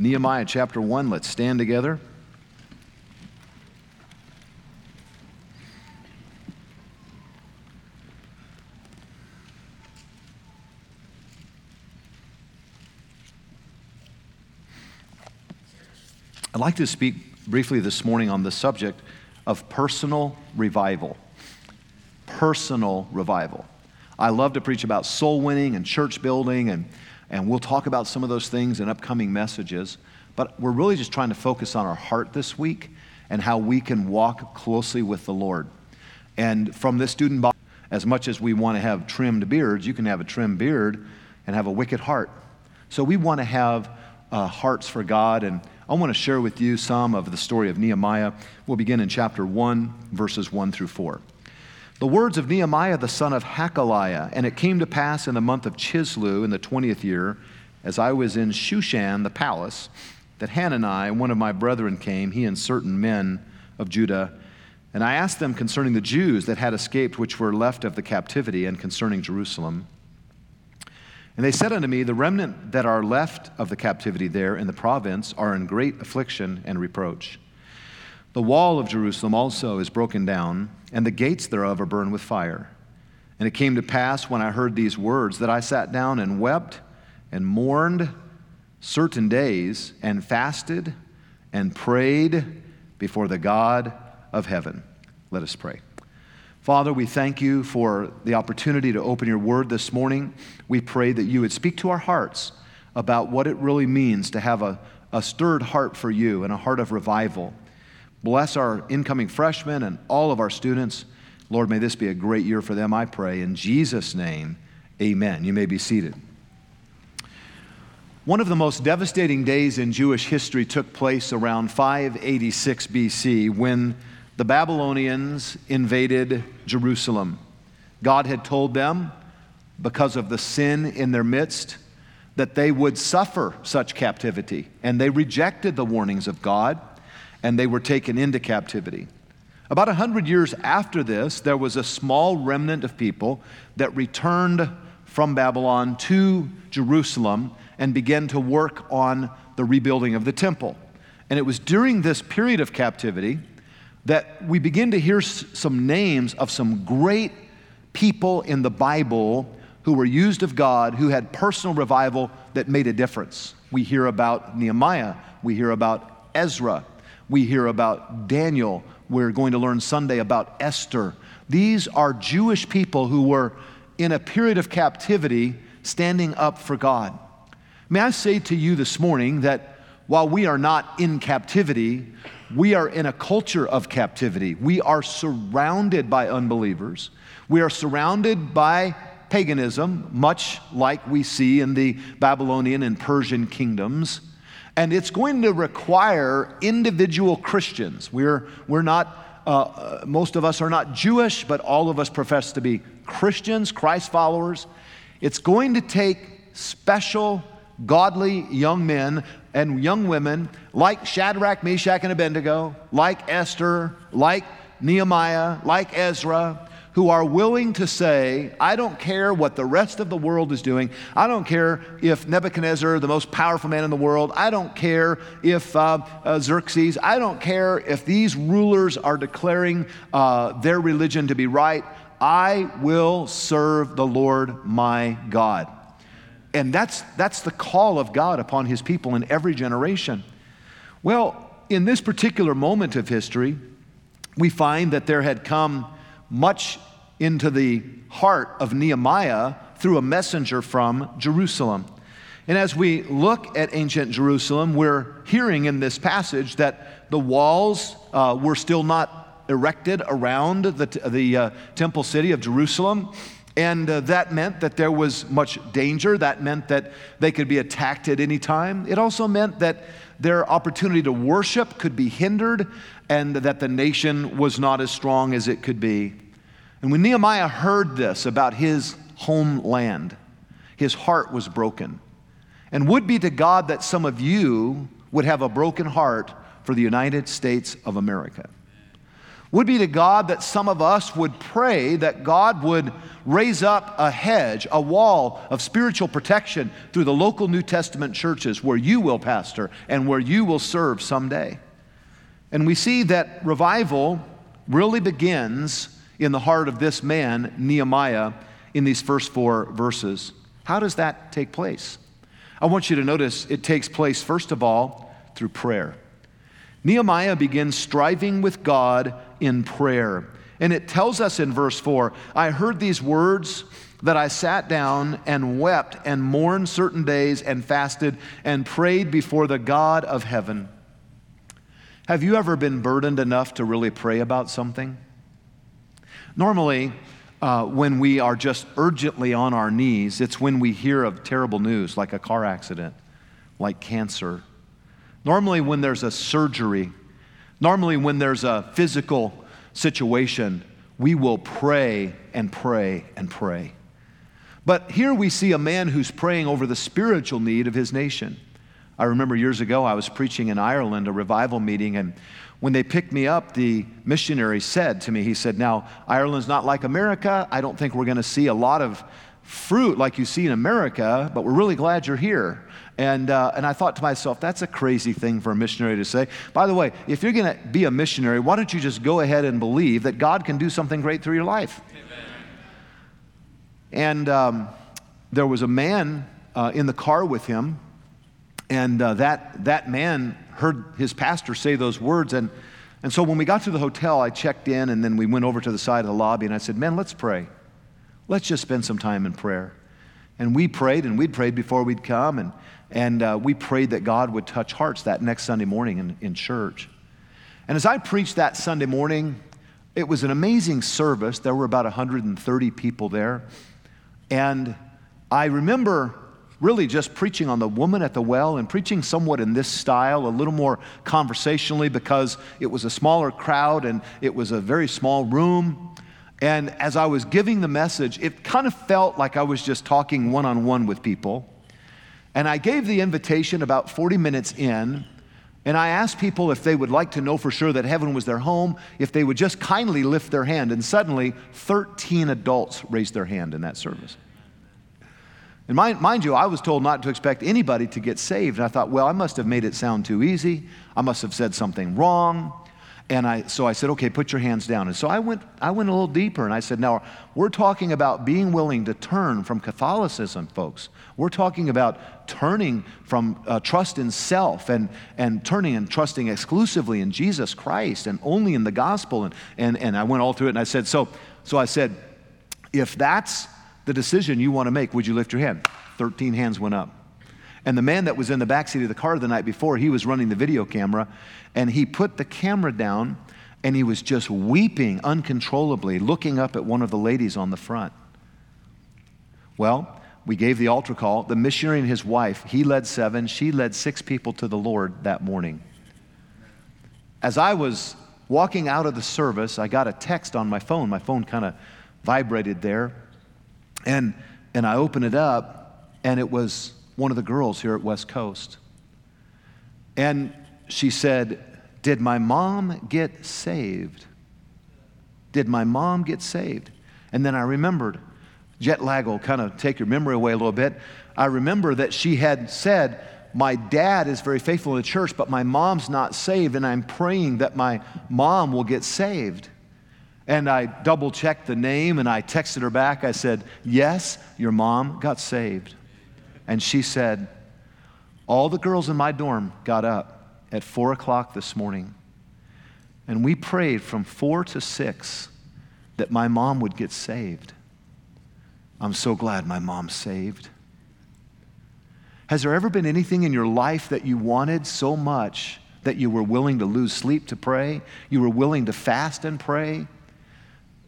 Nehemiah chapter 1. Let's stand together. I'd like to speak briefly this morning on the subject of personal revival. Personal revival. I love to preach about soul winning and church building, and, and we'll talk about some of those things in upcoming messages. But we're really just trying to focus on our heart this week and how we can walk closely with the Lord. And from this student body, as much as we want to have trimmed beards, you can have a trimmed beard and have a wicked heart. So we want to have uh, hearts for God and I want to share with you some of the story of Nehemiah. We'll begin in chapter 1, verses 1 through 4. The words of Nehemiah the son of Hachaliah, and it came to pass in the month of Chisleu in the 20th year, as I was in Shushan the palace, that Hanani, one of my brethren, came, he and certain men of Judah. And I asked them concerning the Jews that had escaped, which were left of the captivity, and concerning Jerusalem. And they said unto me, The remnant that are left of the captivity there in the province are in great affliction and reproach. The wall of Jerusalem also is broken down, and the gates thereof are burned with fire. And it came to pass when I heard these words that I sat down and wept and mourned certain days and fasted and prayed before the God of heaven. Let us pray. Father, we thank you for the opportunity to open your word this morning. We pray that you would speak to our hearts about what it really means to have a, a stirred heart for you and a heart of revival. Bless our incoming freshmen and all of our students. Lord, may this be a great year for them, I pray. In Jesus' name, amen. You may be seated. One of the most devastating days in Jewish history took place around 586 BC when the Babylonians invaded Jerusalem. God had told them, because of the sin in their midst, that they would suffer such captivity. And they rejected the warnings of God and they were taken into captivity. About a hundred years after this, there was a small remnant of people that returned from Babylon to Jerusalem and began to work on the rebuilding of the temple. And it was during this period of captivity that we begin to hear some names of some great people in the Bible who were used of God, who had personal revival that made a difference. We hear about Nehemiah, we hear about Ezra, we hear about Daniel. We're going to learn Sunday about Esther. These are Jewish people who were in a period of captivity standing up for God. May I say to you this morning that while we are not in captivity, we are in a culture of captivity. We are surrounded by unbelievers. We are surrounded by paganism, much like we see in the Babylonian and Persian kingdoms. And it's going to require individual Christians. We're, we're not, uh, uh most of us are not Jewish, but all of us profess to be Christians, Christ followers. It's going to take special, godly young men and young women like Shadrach, Meshach, and Abednego, like Esther, like Nehemiah, like Ezra, who are willing to say, I don't care what the rest of the world is doing. I don't care if Nebuchadnezzar, the most powerful man in the world, I don't care if uh, uh, Xerxes, I don't care if these rulers are declaring uh, their religion to be right. I will serve the Lord my God. And that's, that's the call of God upon his people in every generation. Well, in this particular moment of history, we find that there had come much into the heart of Nehemiah through a messenger from Jerusalem. And as we look at ancient Jerusalem, we're hearing in this passage that the walls uh, were still not erected around the, the uh, temple city of Jerusalem. And uh, that meant that there was much danger. That meant that they could be attacked at any time. It also meant that their opportunity to worship could be hindered and that the nation was not as strong as it could be. And when Nehemiah heard this about his homeland, his heart was broken. And would be to God that some of you would have a broken heart for the United States of America. Would be to God that some of us would pray that God would raise up a hedge, a wall of spiritual protection through the local New Testament churches where you will pastor and where you will serve someday. And we see that revival really begins in the heart of this man, Nehemiah, in these first four verses. How does that take place? I want you to notice it takes place, first of all, through prayer. Nehemiah begins striving with God in prayer. And it tells us in verse 4 I heard these words that I sat down and wept and mourned certain days and fasted and prayed before the God of heaven. Have you ever been burdened enough to really pray about something? Normally, uh, when we are just urgently on our knees, it's when we hear of terrible news like a car accident, like cancer. Normally, when there's a surgery, normally, when there's a physical situation, we will pray and pray and pray. But here we see a man who's praying over the spiritual need of his nation. I remember years ago, I was preaching in Ireland, a revival meeting, and when they picked me up, the missionary said to me, he said, Now, Ireland's not like America. I don't think we're going to see a lot of fruit like you see in America, but we're really glad you're here. And, uh, and I thought to myself, that's a crazy thing for a missionary to say. By the way, if you're going to be a missionary, why don't you just go ahead and believe that God can do something great through your life? Amen. And um, there was a man uh, in the car with him, and uh, that, that man heard his pastor say those words. And, and so when we got to the hotel, I checked in, and then we went over to the side of the lobby, and I said, Man, let's pray. Let's just spend some time in prayer. And we prayed, and we'd prayed before we'd come, and, and uh, we prayed that God would touch hearts that next Sunday morning in, in church. And as I preached that Sunday morning, it was an amazing service. There were about 130 people there. And I remember really just preaching on the woman at the well and preaching somewhat in this style, a little more conversationally because it was a smaller crowd and it was a very small room. And as I was giving the message, it kind of felt like I was just talking one on one with people. And I gave the invitation about 40 minutes in, and I asked people if they would like to know for sure that heaven was their home, if they would just kindly lift their hand. And suddenly, 13 adults raised their hand in that service. And mind, mind, you, I was told not to expect anybody to get saved. And I thought, well, I must have made it sound too easy. I must have said something wrong. And I, so I said, okay, put your hands down. And so I went, I went a little deeper and I said, now we're talking about being willing to turn from Catholicism, folks. We're talking about turning from uh, trust in self and, and turning and trusting exclusively in Jesus Christ and only in the gospel. And, and, and I went all through it and I said, so, so I said, if that's the decision you want to make, would you lift your hand? 13 hands went up. And the man that was in the backseat of the car the night before, he was running the video camera, and he put the camera down and he was just weeping uncontrollably, looking up at one of the ladies on the front. Well, we gave the altar call. The missionary and his wife, he led seven, she led six people to the Lord that morning. As I was walking out of the service, I got a text on my phone. My phone kind of vibrated there. And, and I opened it up, and it was one of the girls here at West Coast. And she said, Did my mom get saved? Did my mom get saved? And then I remembered, jet lag will kind of take your memory away a little bit. I remember that she had said, My dad is very faithful in the church, but my mom's not saved, and I'm praying that my mom will get saved. And I double checked the name and I texted her back. I said, Yes, your mom got saved. And she said, All the girls in my dorm got up at four o'clock this morning, and we prayed from four to six that my mom would get saved. I'm so glad my mom's saved. Has there ever been anything in your life that you wanted so much that you were willing to lose sleep to pray? You were willing to fast and pray?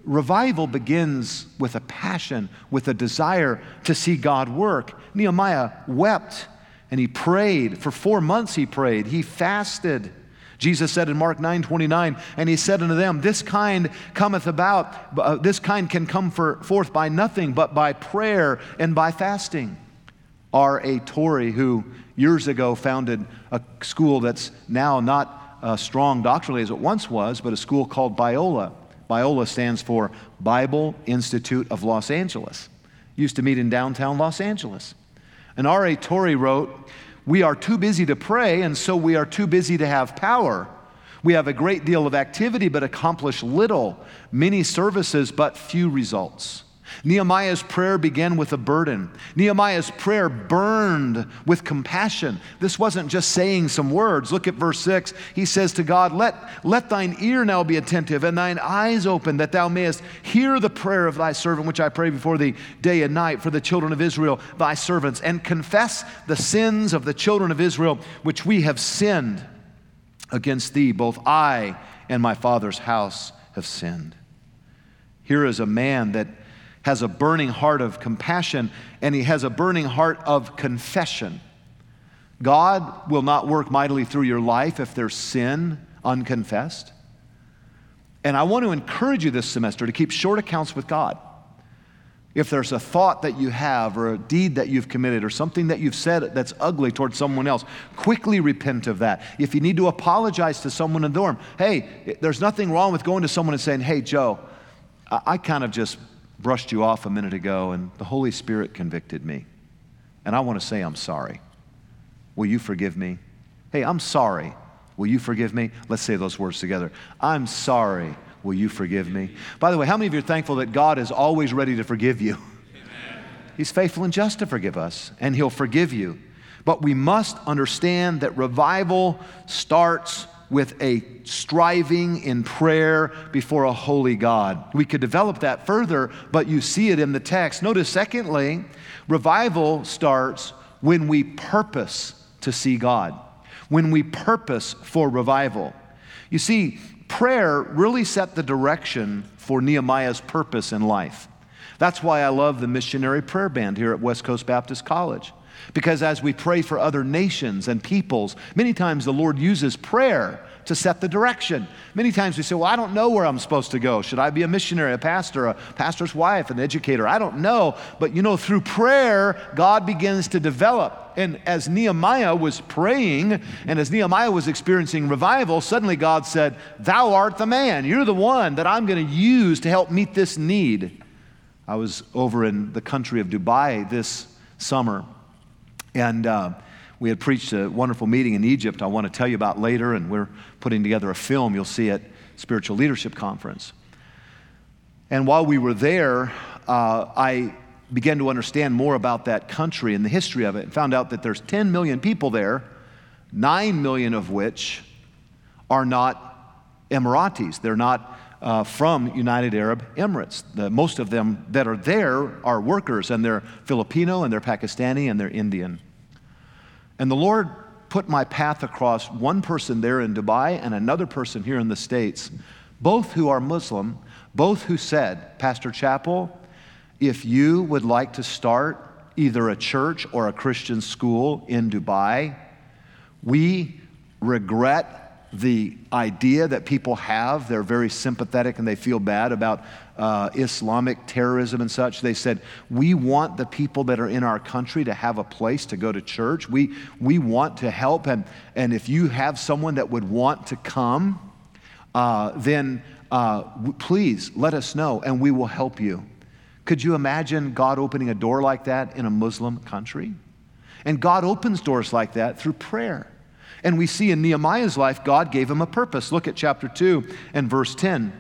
Revival begins with a passion, with a desire to see God work. Nehemiah wept and he prayed. For four months he prayed. He fasted. Jesus said in Mark 9 29, and he said unto them, This kind cometh about, uh, this kind can come for, forth by nothing but by prayer and by fasting. R.A. Torrey, who years ago founded a school that's now not uh, strong doctrinally as it once was, but a school called Biola. Biola stands for Bible Institute of Los Angeles. Used to meet in downtown Los Angeles. And R.A. Torrey wrote, We are too busy to pray, and so we are too busy to have power. We have a great deal of activity, but accomplish little, many services, but few results. Nehemiah's prayer began with a burden. Nehemiah's prayer burned with compassion. This wasn't just saying some words. Look at verse 6. He says to God, Let, let thine ear now be attentive and thine eyes open, that thou mayest hear the prayer of thy servant, which I pray before thee day and night for the children of Israel, thy servants, and confess the sins of the children of Israel, which we have sinned against thee. Both I and my father's house have sinned. Here is a man that has a burning heart of compassion and he has a burning heart of confession. God will not work mightily through your life if there's sin unconfessed. And I want to encourage you this semester to keep short accounts with God. If there's a thought that you have, or a deed that you've committed, or something that you've said that's ugly towards someone else, quickly repent of that. If you need to apologize to someone in the dorm, hey, there's nothing wrong with going to someone and saying, hey, Joe, I, kind of just brushed you off a minute ago, and the Holy Spirit convicted me. And I want to say, I'm sorry. Will you forgive me? Hey, I'm sorry. Will you forgive me? Let's say those words together. I'm sorry. Will you forgive me? By the way, how many of you are thankful that God is always ready to forgive you? Amen. He's faithful and just to forgive us, and He'll forgive you. But we must understand that revival starts with a striving in prayer before a holy God. We could develop that further, but you see it in the text. Notice, secondly, revival starts when we purpose to see God, when we purpose for revival. You see, prayer really set the direction for Nehemiah's purpose in life. That's why I love the missionary prayer band here at West Coast Baptist College. Because as we pray for other nations and peoples, many times the Lord uses prayer to set the direction. Many times we say, Well, I don't know where I'm supposed to go. Should I be a missionary, a pastor, a pastor's wife, an educator? I don't know. But you know, through prayer, God begins to develop. And as Nehemiah was praying and as Nehemiah was experiencing revival, suddenly God said, Thou art the man. You're the one that I'm going to use to help meet this need. I was over in the country of Dubai this summer. And uh, we had preached a wonderful meeting in Egypt I want to tell you about later, and we're putting together a film you'll see at Spiritual Leadership Conference. And while we were there, uh, I began to understand more about that country and the history of it and found out that there's 10 million people there, 9 million of which are not Emiratis. They're not uh, from United Arab Emirates. The, most of them that are there are workers, and they're Filipino, and they're Pakistani, and they're Indian. And the Lord put my path across one person there in Dubai and another person here in the States, both who are Muslim, both who said, Pastor Chappell, if you would like to start either a church or a Christian school in Dubai, we regret the idea that people have. They're very sympathetic and they feel bad about uh, Islamic terrorism and such. They said, We want the people that are in our country to have a place to go to church. We, we want to help. And, and if you have someone that would want to come, uh, then uh, w- please let us know and we will help you. Could you imagine God opening a door like that in a Muslim country? And God opens doors like that through prayer. And we see in Nehemiah's life, God gave him a purpose. Look at chapter 2 and verse 10.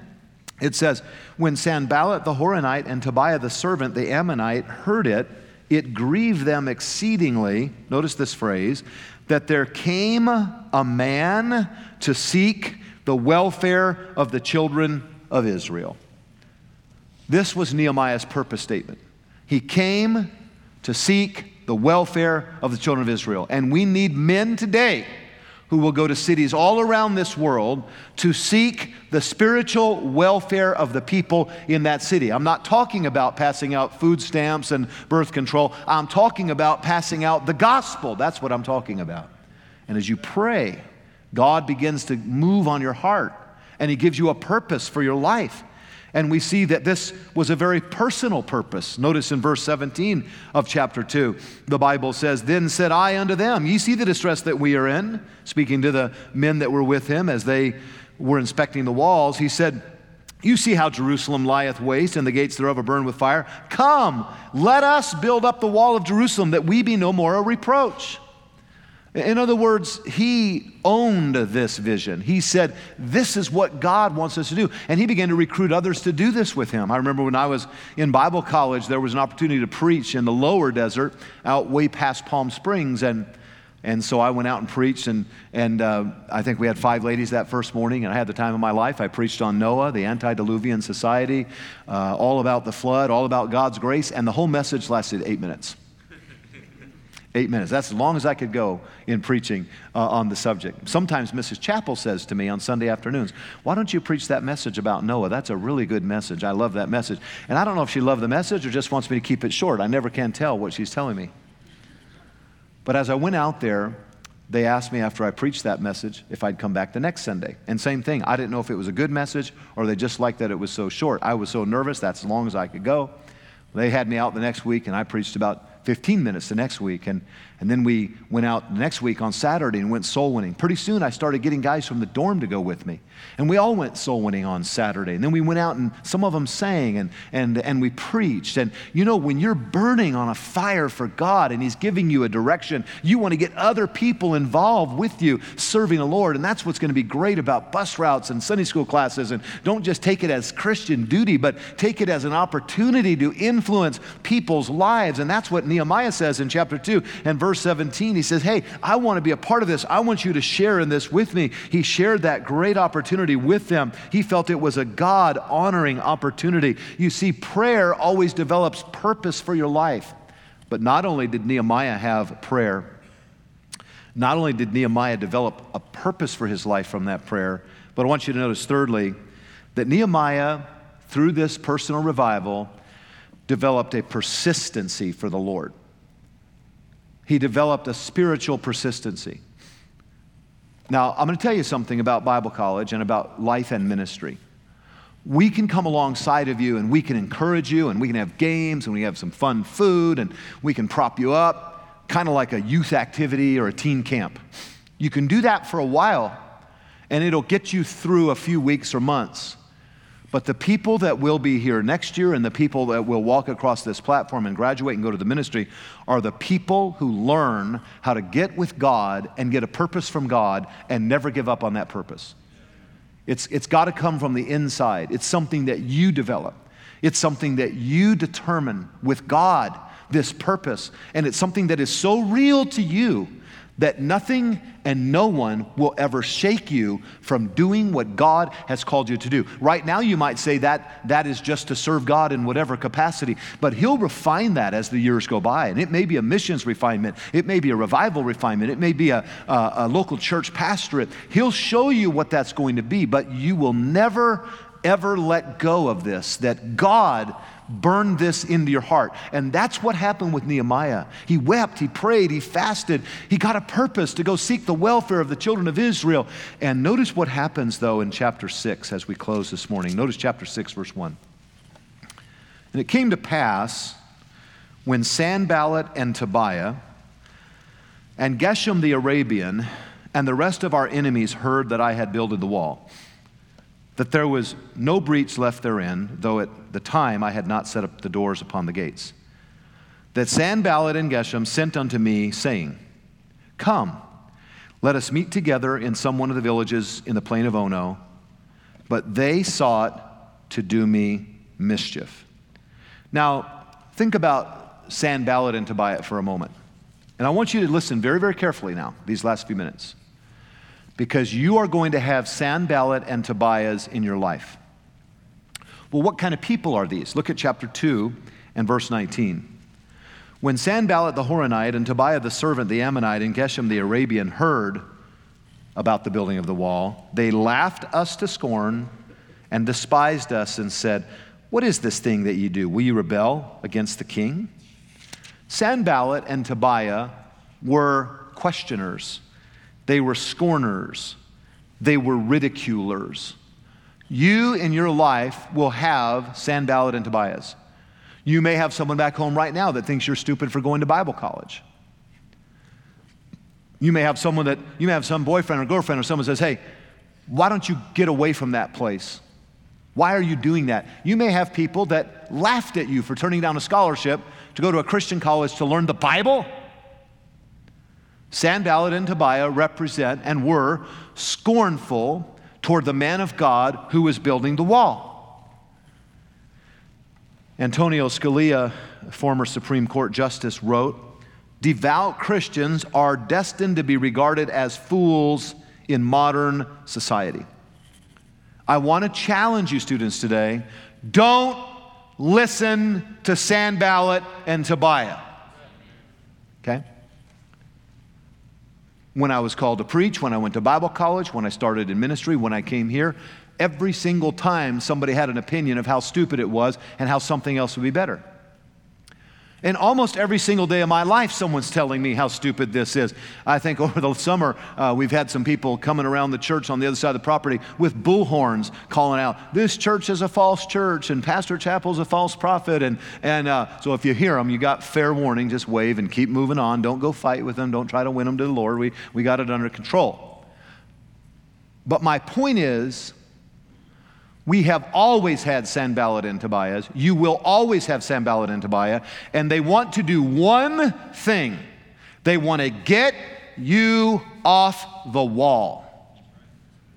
It says, When Sanballat the Horonite and Tobiah the servant, the Ammonite, heard it, it grieved them exceedingly. Notice this phrase that there came a man to seek the welfare of the children of Israel. This was Nehemiah's purpose statement. He came to seek the welfare of the children of Israel. And we need men today who will go to cities all around this world to seek the spiritual welfare of the people in that city. I'm not talking about passing out food stamps and birth control. I'm talking about passing out the gospel. That's what I'm talking about. And as you pray, God begins to move on your heart and He gives you a purpose for your life. And we see that this was a very personal purpose. Notice in verse 17 of chapter 2, the Bible says, Then said I unto them, Ye see the distress that we are in, speaking to the men that were with him as they were inspecting the walls. He said, You see how Jerusalem lieth waste, and the gates thereof are burned with fire. Come, let us build up the wall of Jerusalem, that we be no more a reproach. In other words, he owned this vision. He said, This is what God wants us to do. And he began to recruit others to do this with him. I remember when I was in Bible college, there was an opportunity to preach in the lower desert out way past Palm Springs. And, and so I went out and preached. And, and uh, I think we had five ladies that first morning, and I had the time of my life. I preached on Noah, the antediluvian society, uh, all about the flood, all about God's grace. And the whole message lasted eight minutes. Eight minutes. That's as long as I could go in preaching uh, on the subject. Sometimes Mrs. Chappell says to me on Sunday afternoons, Why don't you preach that message about Noah? That's a really good message. I love that message. And I don't know if she loved the message or just wants me to keep it short. I never can tell what she's telling me. But as I went out there, they asked me after I preached that message if I'd come back the next Sunday. And same thing, I didn't know if it was a good message or they just liked that it was so short. I was so nervous, that's as long as I could go. They had me out the next week and I preached about 15 minutes the next week. And, and then we went out the next week on Saturday and went soul winning. Pretty soon I started getting guys from the dorm to go with me. And we all went soul winning on Saturday. And then we went out and some of them sang and, and, and we preached. And you know, when you're burning on a fire for God and He's giving you a direction, you want to get other people involved with you serving the Lord. And that's what's going to be great about bus routes and Sunday school classes. And don't just take it as Christian duty, but take it as an opportunity to influence people's lives. And that's what Nehemiah says in chapter 2 and verse 17. He says, Hey, I want to be a part of this. I want you to share in this with me. He shared that great opportunity with them. He felt it was a God honoring opportunity. You see, prayer always develops purpose for your life. But not only did Nehemiah have prayer, not only did Nehemiah develop a purpose for his life from that prayer, but I want you to notice, thirdly, that Nehemiah, through this personal revival, developed a persistency for the Lord. He developed a spiritual persistency. Now, I'm going to tell you something about Bible college and about life and ministry. We can come alongside of you and we can encourage you and we can have games and we have some fun food and we can prop you up, kind of like a youth activity or a teen camp. You can do that for a while and it'll get you through a few weeks or months. But the people that will be here next year and the people that will walk across this platform and graduate and go to the ministry are the people who learn how to get with God and get a purpose from God and never give up on that purpose. It's, it's got to come from the inside. It's something that you develop, it's something that you determine with God, this purpose. And it's something that is so real to you that nothing and no one will ever shake you from doing what God has called you to do. Right now, you might say that that is just to serve God in whatever capacity, but He'll refine that as the years go by. And it may be a missions refinement, it may be a revival refinement, it may be a, a, a local church pastorate. He'll show you what that's going to be, but you will never, ever let go of this that God burn this into your heart. And that's what happened with Nehemiah. He wept, he prayed, he fasted, he got a purpose to go seek the welfare of the children of Israel. And notice what happens, though, in chapter 6 as we close this morning. Notice chapter 6, verse 1. And it came to pass when Sanballat and Tobiah and Geshem the Arabian and the rest of our enemies heard that I had builded the wall that there was no breach left therein, though at the time I had not set up the doors upon the gates. That Sanballat and Geshem sent unto me, saying, Come, let us meet together in some one of the villages in the plain of Ono. But they sought to do me mischief. Now, think about Sanballat and Tobiah for a moment. And I want you to listen very, very carefully now, these last few minutes because you are going to have Sanballat and Tobiahs in your life. Well, what kind of people are these? Look at chapter 2 and verse 19. When Sanballat the Horonite and Tobiah the servant, the Ammonite, and Geshem the Arabian heard about the building of the wall, they laughed us to scorn and despised us and said, What is this thing that you do? Will you rebel against the king? Sanballat and Tobiah were questioners. They were scorners. They were ridiculers. you in your life will have Sanballat and Tobiahs. You may have someone back home right now that thinks you're stupid for going to Bible college. You may have someone that, you may have some boyfriend or girlfriend or someone says, hey, why don't you get away from that place? Why are you doing that? You may have people that laughed at you for turning down a scholarship to go to a Christian college to learn the Bible. Sanballat and Tobiah represent and were scornful toward the man of God who was building the wall. Antonin Scalia, former Supreme Court Justice, wrote Devout Christians are destined to be regarded as fools in modern society. I want to challenge you, students, today don't listen to Sanballat and Tobiah. Okay? When I was called to preach, when I went to Bible college, when I started in ministry, when I came here, every single time somebody had an opinion of how stupid it was and how something else would be better. And almost every single day of my life, someone's telling me how stupid this is. I think over the summer, uh, we've had some people coming around the church on the other side of the property with bullhorns calling out, This church is a false church, and Pastor Chappell's a false prophet. And, and uh, so if you hear them, you got fair warning. Just wave and keep moving on. Don't go fight with them. Don't try to win them to the Lord. We, we got it under control. But my point is, we have always had Sanballat and Tobiahs. You will always have Sanballat and Tobiah. And they want to do one thing they want to get you off the wall.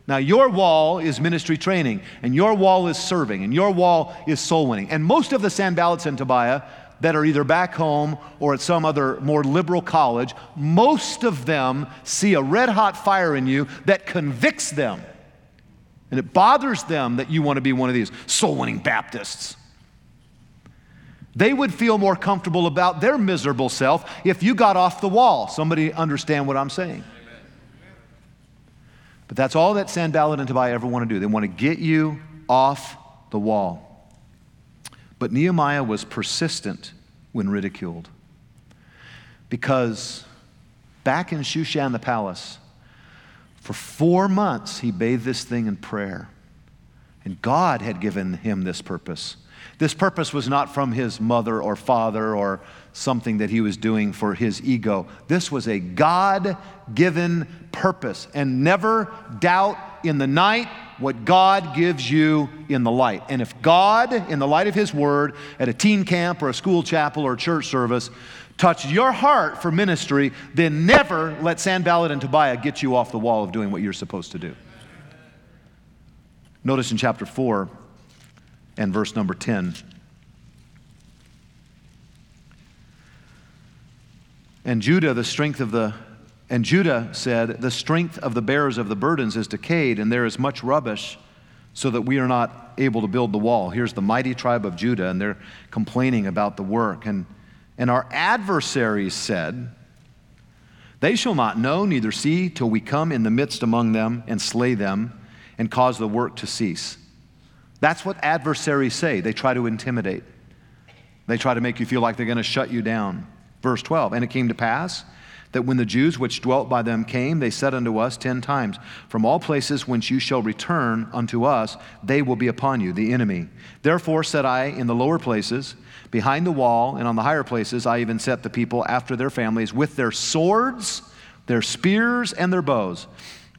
Now, your wall is ministry training, and your wall is serving, and your wall is soul winning. And most of the Sanballats and Tobiah that are either back home or at some other more liberal college, most of them see a red hot fire in you that convicts them and it bothers them that you want to be one of these soul winning Baptists. They would feel more comfortable about their miserable self if you got off the wall. Somebody understand what I'm saying? But that's all that Sanballat and Tobiah ever want to do. They want to get you off the wall. But Nehemiah was persistent when ridiculed. Because back in Shushan the palace, for four months, he bathed this thing in prayer. And God had given him this purpose. This purpose was not from his mother or father or something that he was doing for his ego. This was a God given purpose. And never doubt in the night what God gives you in the light. And if God, in the light of his word, at a teen camp or a school chapel or church service, touch your heart for ministry, then never let Sanballat and Tobiah get you off the wall of doing what you're supposed to do. Notice in chapter 4 and verse number 10. And Judah, the strength of the and Judah said, The strength of the bearers of the burdens is decayed, and there is much rubbish, so that we are not able to build the wall. Here's the mighty tribe of Judah, and they're complaining about the work. And and our adversaries said, They shall not know, neither see, till we come in the midst among them and slay them and cause the work to cease. That's what adversaries say. They try to intimidate, they try to make you feel like they're going to shut you down. Verse 12 And it came to pass that when the Jews which dwelt by them came, they said unto us ten times, From all places whence you shall return unto us, they will be upon you, the enemy. Therefore said I in the lower places, behind the wall, and on the higher places, I even set the people after their families with their swords, their spears, and their bows.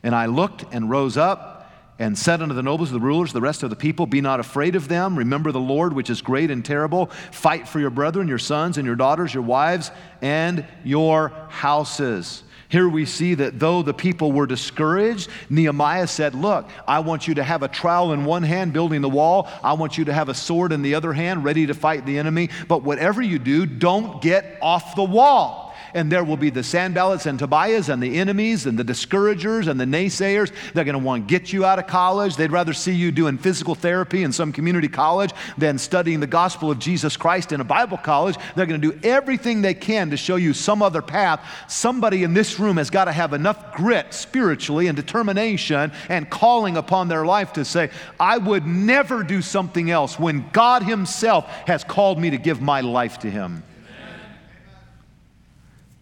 And I looked and rose up and said unto the nobles, the rulers, the rest of the people, Be not afraid of them. Remember the Lord, which is great and terrible. Fight for your brethren, your sons, and your daughters, your wives, and your houses. Here we see that though the people were discouraged, Nehemiah said, Look, I want you to have a trowel in one hand building the wall. I want you to have a sword in the other hand ready to fight the enemy. But whatever you do, don't get off the wall and there will be the Sanballats and Tobiahs and the enemies and the discouragers and the naysayers. They're going to want to get you out of college. They'd rather see you doing physical therapy in some community college than studying the gospel of Jesus Christ in a Bible college. They're going to do everything they can to show you some other path. Somebody in this room has got to have enough grit spiritually and determination and calling upon their life to say, I would never do something else when God Himself has called me to give my life to Him.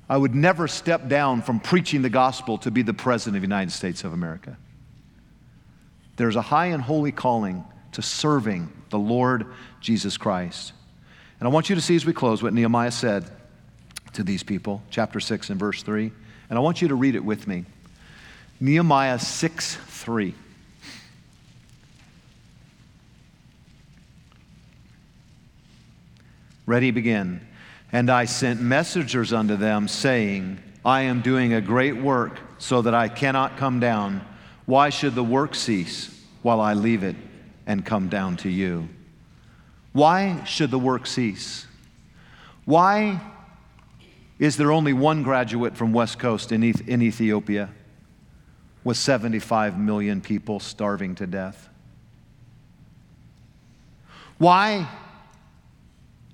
I would never step down from preaching the gospel to be the president of the United States of America. There's a high and holy calling to serving the Lord Jesus Christ. And I want you to see as we close what Nehemiah said to these people, chapter 6 and verse 3. And I want you to read it with me. Nehemiah 6 3. Ready, begin. And I sent messengers unto them, saying, I am doing a great work, so that I cannot come down. Why should the work cease while I leave it and come down to you? Why should the work cease? Why is there only one graduate from West Coast in, in Ethiopia with 75 million people starving to death? Why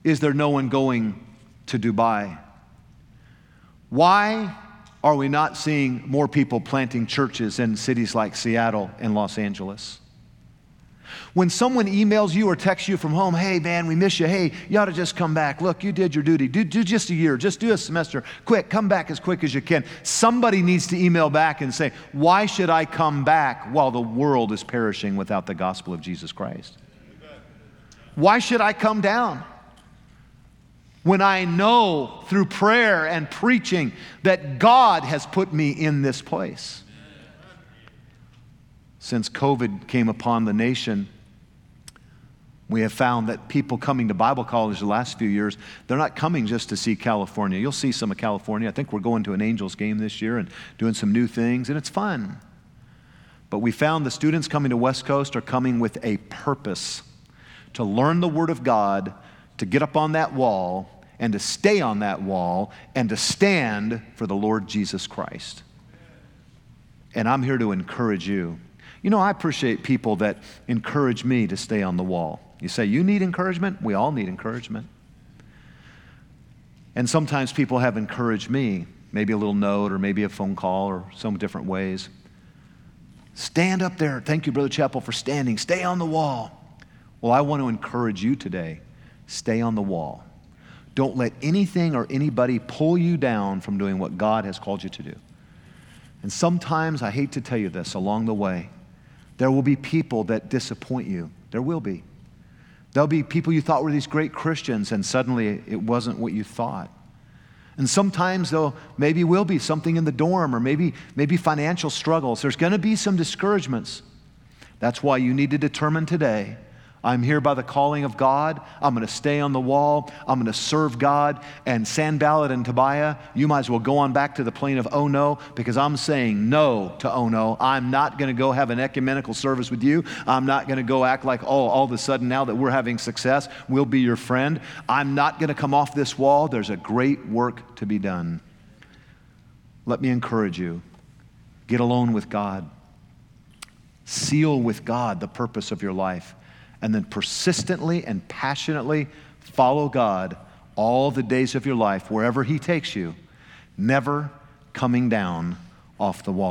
is there no one going to Dubai? Why are we not seeing more people planting churches in cities like Seattle and Los Angeles? When someone emails you or texts you from home, hey man, we miss you. Hey, you ought to just come back. Look, you did your duty. Do, do just a year, just do a semester. Quick, come back as quick as you can. Somebody needs to email back and say, why should I come back while the world is perishing without the gospel of Jesus Christ? Why should I come down? When I know through prayer and preaching that God has put me in this place. Since COVID came upon the nation, we have found that people coming to Bible college the last few years, they're not coming just to see California. You'll see some of California. I think we're going to an Angels game this year and doing some new things, and it's fun. But we found the students coming to West Coast are coming with a purpose to learn the Word of God, to get up on that wall, and to stay on that wall and to stand for the Lord Jesus Christ. And I'm here to encourage you. You know, I appreciate people that encourage me to stay on the wall. You say, You need encouragement? We all need encouragement. And sometimes people have encouraged me, maybe a little note or maybe a phone call or some different ways. Stand up there. Thank you, Brother Chappell, for standing. Stay on the wall. Well, I want to encourage you today. Stay on the wall. Don't let anything or anybody pull you down from doing what God has called you to do. And sometimes, I hate to tell you this, along the way, there will be people that disappoint you. There will be. There'll be people you thought were these great Christians, and suddenly it wasn't what you thought. And sometimes, though, maybe will be something in the dorm or maybe, maybe financial struggles. There's going to be some discouragements. That's why you need to determine today I'm here by the calling of God. I'm going to stay on the wall. I'm going to serve God. And Sanballat and Tobiah, you might as well go on back to the plain of oh no, because I'm saying no to oh no. I'm not going to go have an ecumenical service with you. I'm not going to go act like, oh, all of a sudden now that we're having success, we'll be your friend. I'm not going to come off this wall. There's a great work to be done. Let me encourage you get alone with God, seal with God the purpose of your life and then persistently and passionately follow God all the days of your life, wherever He takes you, never coming down off the wall.